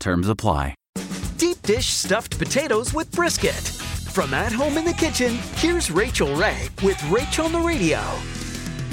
Terms apply. Deep dish stuffed potatoes with brisket. From at home in the kitchen, here's Rachael Ray with Rachel on the Radio.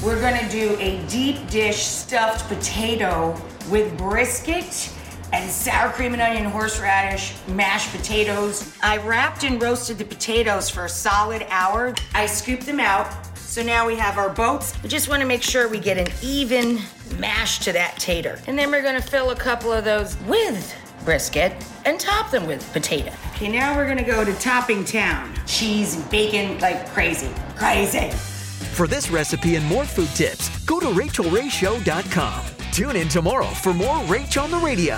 We're gonna do a deep dish stuffed potato with brisket and sour cream and onion horseradish mashed potatoes. I wrapped and roasted the potatoes for a solid hour. I scooped them out. So now we have our boats. We just wanna make sure we get an even mash to that tater. And then we're gonna fill a couple of those with brisket and top them with potato. Okay, now we're gonna go to Topping Town. Cheese and bacon like crazy. Crazy. For this recipe and more food tips, go to rachaelrayshow.com. Tune in tomorrow for more Rach on the Radio.